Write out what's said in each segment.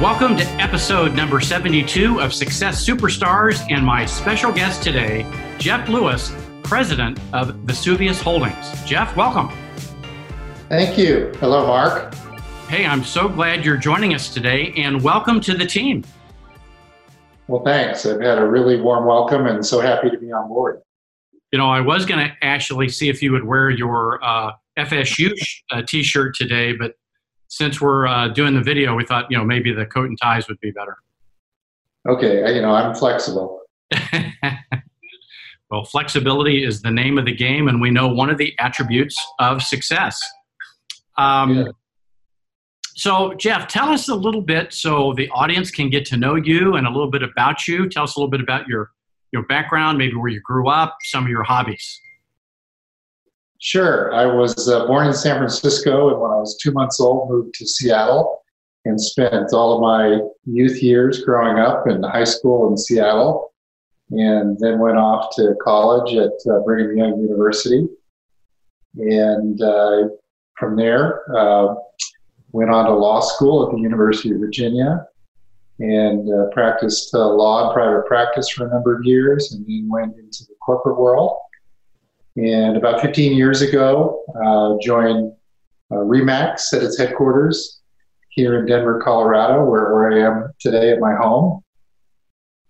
Welcome to episode number 72 of Success Superstars and my special guest today, Geoff Lewis, president of Vesuvius Holdings. Geoff, welcome. Thank you. Hello, Mark. Hey, I'm so glad you're joining us today and welcome to the team. Well, thanks. I've had a really warm welcome and so happy to be on board. You know, I was going to actually see if you would wear your uh, FSU uh, t shirt today, but since we're uh, doing the video, we thought, you know, maybe the coat and ties would be better. Okay. You know, I'm flexible. well, flexibility is the name of the game, and we know one of the attributes of success. Um, yeah. So, Geoff, tell us a little bit so the audience can get to know you and a little bit about you. Tell us a little bit about your your background, maybe where you grew up, some of your hobbies. Sure. I was uh, born in San Francisco, and when I was two months old, moved to Seattle and spent all of my youth years growing up in high school in Seattle, and then went off to college at uh, Brigham Young University. And uh, from there, uh, went on to law school at the University of Virginia and uh, practiced uh, law and private practice for a number of years and then went into the corporate world. And about 15 years ago, uh, joined uh, RE/MAX at its headquarters here in Denver, Colorado, where, where I am today at my home.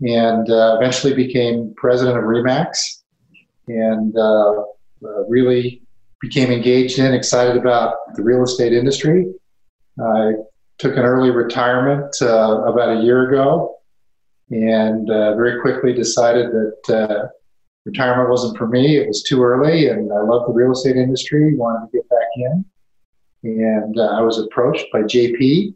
And uh, eventually became president of RE/MAX and uh, really became engaged in, excited about the real estate industry I took an early retirement uh, about a year ago and uh, very quickly decided that uh, retirement wasn't for me. It was too early, and I love the real estate industry, wanted to get back in. And uh, I was approached by JP,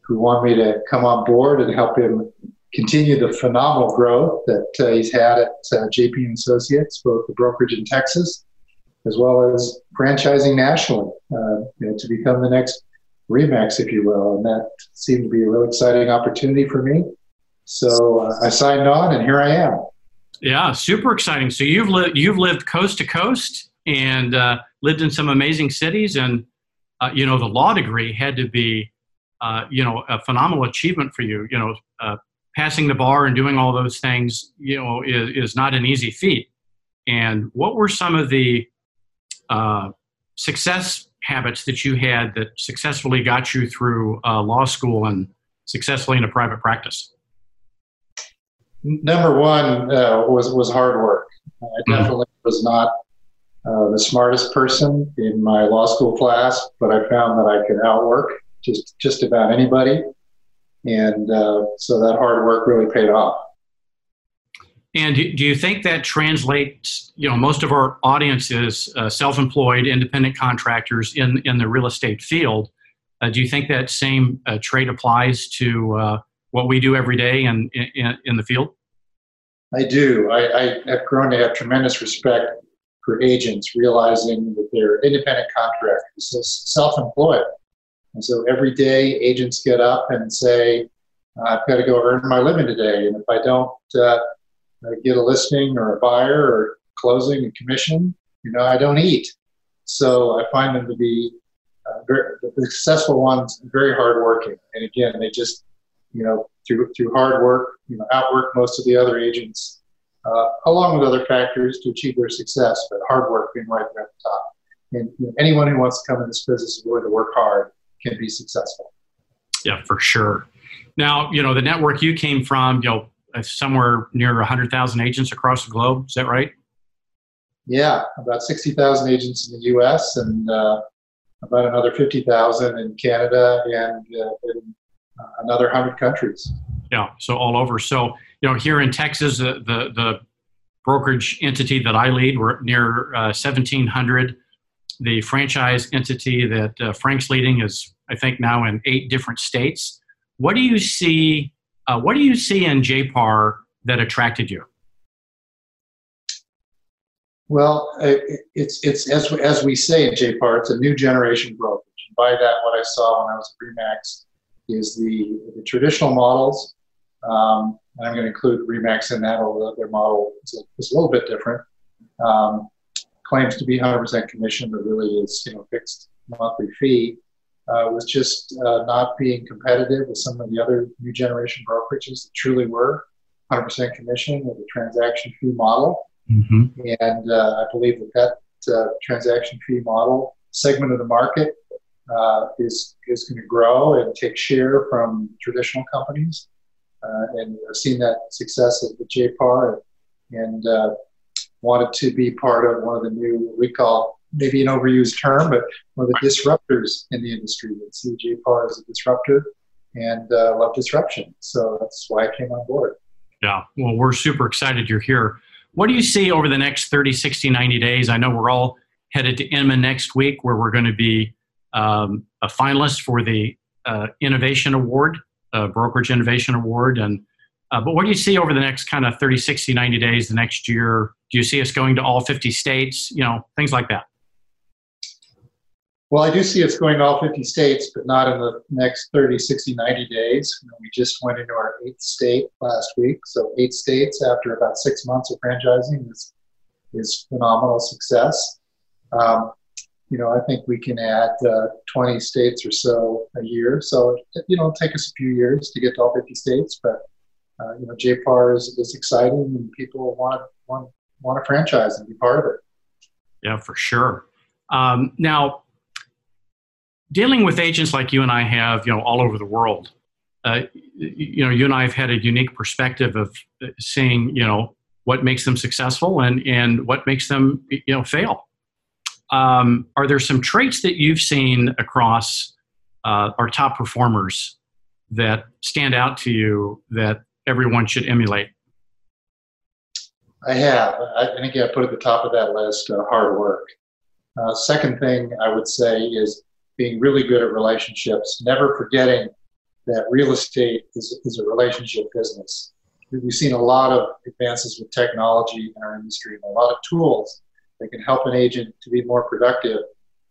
who wanted me to come on board and help him continue the phenomenal growth that uh, he's had at uh, JP and Associates, both the brokerage in Texas as well as franchising nationally, you know, to become the next RE/MAX, if you will, and that seemed to be a real exciting opportunity for me. So uh, I signed on, and here I am. Yeah, super exciting. So you've lived you've lived coast to coast and uh, lived in some amazing cities, and uh, you know the law degree had to be uh, you know a phenomenal achievement for you. You know, uh, passing the bar and doing all those things, you know, is, is not an easy feat. And what were some of the uh, success habits that you had that successfully got you through uh, law school and successfully into private practice? Number one uh, was was hard work. I mm-hmm. definitely was not uh, the smartest person in my law school class, but I found that I could outwork just just about anybody, and uh, so that hard work really paid off. And do you think that translates? You know, most of our audience is uh, self-employed, independent contractors in in the real estate field. Uh, do you think that same uh, trait applies to uh, what we do every day in, in, in the field? I do. I, I, have grown to have tremendous respect for agents, realizing that they're independent contractors, self-employed, and so every day agents get up and say, "I've got to go earn my living today, and if I don't." Uh, uh, get a listing or a buyer or closing a commission, you know, I don't eat. So I find them to be uh, very, the successful ones very hardworking. And again, they just, you know, through through hard work, you know, outwork most of the other agents, uh, along with other factors to achieve their success. But hard work being right there at the top. And you know, anyone who wants to come in this business is willing to work hard can be successful. Yeah, for sure. Now, you know, the network you came from, you know, uh, somewhere near 100,000 agents across the globe. Is that right? Yeah, about 60,000 agents in the U.S. and uh, about another 50,000 in Canada and uh, in another 100 countries. Yeah, so all over. So, you know, here in Texas, the, the, the brokerage entity that I lead, we're near 1,700. Uh, the franchise entity that uh, Frank's leading is, I think, now in eight different states. What do you see uh, what do you see in JPAR that attracted you? Well, it's it's as as we say in JPAR, it's a new generation brokerage. And by that, what I saw when I was at RE/MAX is the, the traditional models. Um, I'm going to include RE/MAX in that, although their model is a, is a little bit different. Um, claims to be 100% commission, but really is you know fixed monthly fee. uh, was just uh, not being competitive with some of the other new generation brokerages that truly were 100% commission with a transaction fee model. Mm-hmm. And uh, I believe that that uh, transaction fee model segment of the market uh, is, is going to grow and take share from traditional companies. Uh, and I've seen that success at the JPAR and wanted to be part of one of the new, we call maybe an overused term, but one of the disruptors in the industry. See JPAR as a disruptor and uh, love disruption. So that's why I came on board. Yeah, well, we're super excited you're here. What do you see over the next 30, 60, 90 days? I know we're all headed to Emma next week where we're going to be um, a finalist for the uh, Innovation Award, uh, Brokerage Innovation Award. And uh, but what do you see over the next kind of 30, 60, 90 days, the next year? Do you see us going to all 50 states? You know, things like that. Well, I do see us going to all 50 states, but not in the next 30, 60, 90 days. You know, we just went into our eighth state last week. So, eight states after about six months of franchising is, is phenomenal success. Um, you know, I think we can add uh, 20 states or so a year. So, you know, it'll take us a few years to get to all 50 states, but, uh, you know, JPAR is, is exciting and people want, want, want to franchise and be part of it. Yeah, for sure. Um, now, dealing with agents like you and I have, you know, all over the world, uh, you know, you and I have had a unique perspective of seeing, you know, what makes them successful and and what makes them, you know, fail. Um, are there some traits that you've seen across uh, our top performers that stand out to you that everyone should emulate? I have. I think I put at the top of that list uh, hard work. Uh, second thing I would say is being really good at relationships, never forgetting that real estate is, is a relationship business. We've seen a lot of advances with technology in our industry and a lot of tools that can help an agent to be more productive,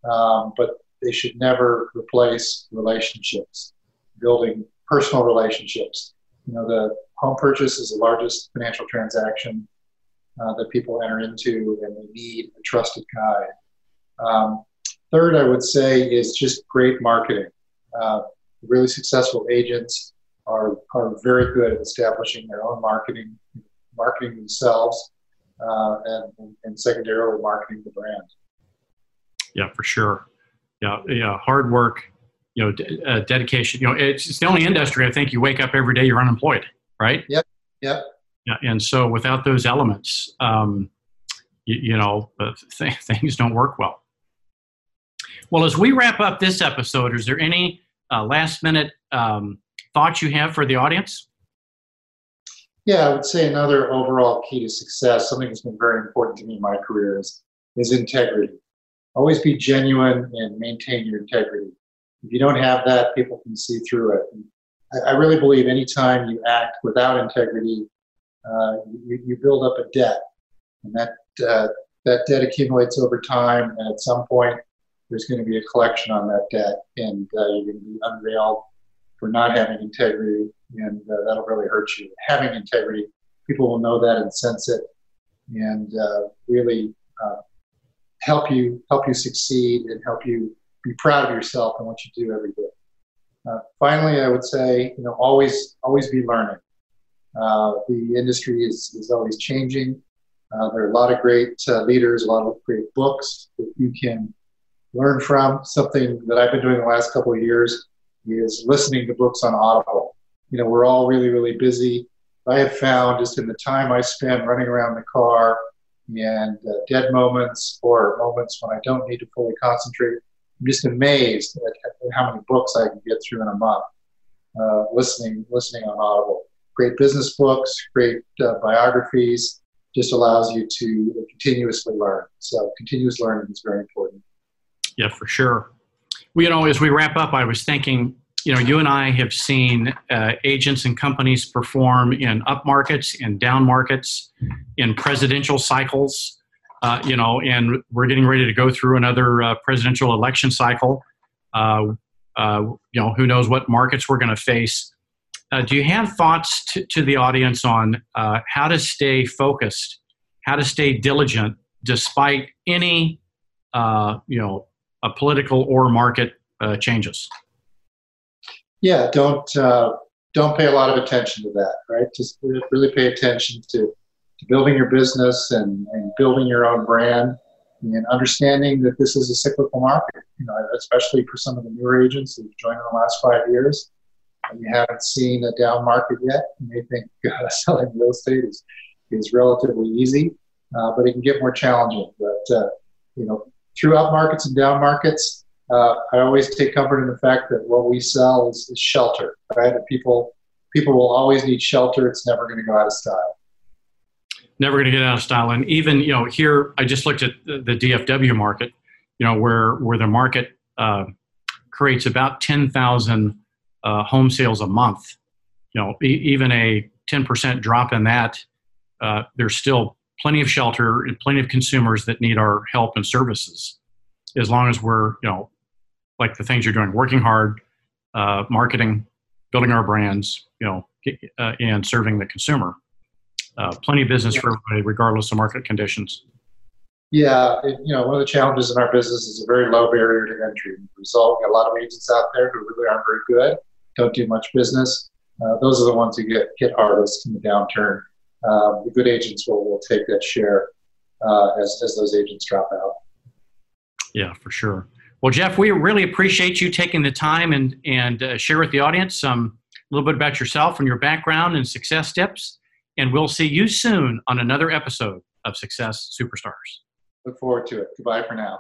um, but they should never replace relationships, building personal relationships. You know, the home purchase is the largest financial transaction uh, that people enter into, and they need a trusted guide. Um, Third, I would say is just great marketing. Uh, really successful agents are, are very good at establishing their own marketing, marketing themselves, uh, and, and secondarily marketing the brand. Yeah, for sure. Yeah, yeah, hard work, you know, de- uh, dedication. You know, it's, it's the only industry I think you wake up every day you're unemployed, right? Yep. Yep. Yeah, and so without those elements, um, you, you know, th- things don't work well. Well, as we wrap up this episode, is there any uh, last minute um, thoughts you have for the audience? Yeah, I would say another overall key to success, something that's been very important to me in my career, is, is integrity. Always be genuine and maintain your integrity. If you don't have that, people can see through it. I, I really believe anytime you act without integrity, uh, you, you, build up a debt, and that uh, that debt accumulates over time, and at some point, there's going to be a collection on that debt, and uh, you're going to be unveiled for not having integrity, and uh, that'll really hurt you. Having integrity, people will know that and sense it, and uh, really uh, help you help you succeed and help you be proud of yourself and what you do every day. Uh, finally, I would say, you know, always always be learning. Uh, the industry is, is always changing. there are a lot of great leaders, a lot of great books that you can learn from. Something that I've been doing the last couple of years is listening to books on Audible. You know, we're all really, really busy. I have found just in the time I spend running around the car and uh, dead moments or moments when I don't need to fully concentrate, I'm just amazed at, at how many books I can get through in a month uh, listening, listening on Audible. Great business books, great uh, biographies, just allows you to continuously learn. So continuous learning is very important. Yeah, for sure. You know, as we wrap up, I was thinking, you know, you and I have seen uh, agents and companies perform in up markets, in down markets, in presidential cycles, uh, you know, and we're getting ready to go through another uh, presidential election cycle. Uh, uh, you know, who knows what markets we're going to face. Uh, do you have thoughts to the audience on how to stay focused, how to stay diligent despite any, you know, a political or market uh, changes? Yeah, don't uh, don't pay a lot of attention to that, right? Just really pay attention to, to building your business and, and building your own brand and understanding that this is a cyclical market. You know, especially for some of the newer agents who've joined in the last five years, and you haven't seen a down market yet. You may think uh, selling real estate is is relatively easy, uh, but it can get more challenging. But uh, you know, through up markets and down markets, uh, I always take comfort in the fact that what we sell is, is shelter, right? And people people will always need shelter. It's never going to go out of style. Never going to get out of style. And even you know here, I just looked at the, the DFW market. You know where where the market uh, creates about ten thousand uh, home sales a month. You know e- even a ten percent drop in that, uh, there's still plenty of shelter and plenty of consumers that need our help and services. As long as we're you know like the things you're doing, working hard, uh, marketing, building our brands, you know, uh, and serving the consumer. Uh, plenty of business for everybody, regardless of market conditions. Yeah, it, you know, one of the challenges in our business is a very low barrier to entry. Result, a lot of agents out there who really aren't very good, don't do much business. Uh, those are the ones who get hit hardest in the downturn. Uh, the good agents will, will take that share uh, as, as those agents drop out. Yeah, for sure. Well, Geoff, we really appreciate you taking the time and, and uh, share with the audience some a little bit about yourself and your background and success tips. And we'll see you soon on another episode of Success Superstars. Look forward to it. Goodbye for now.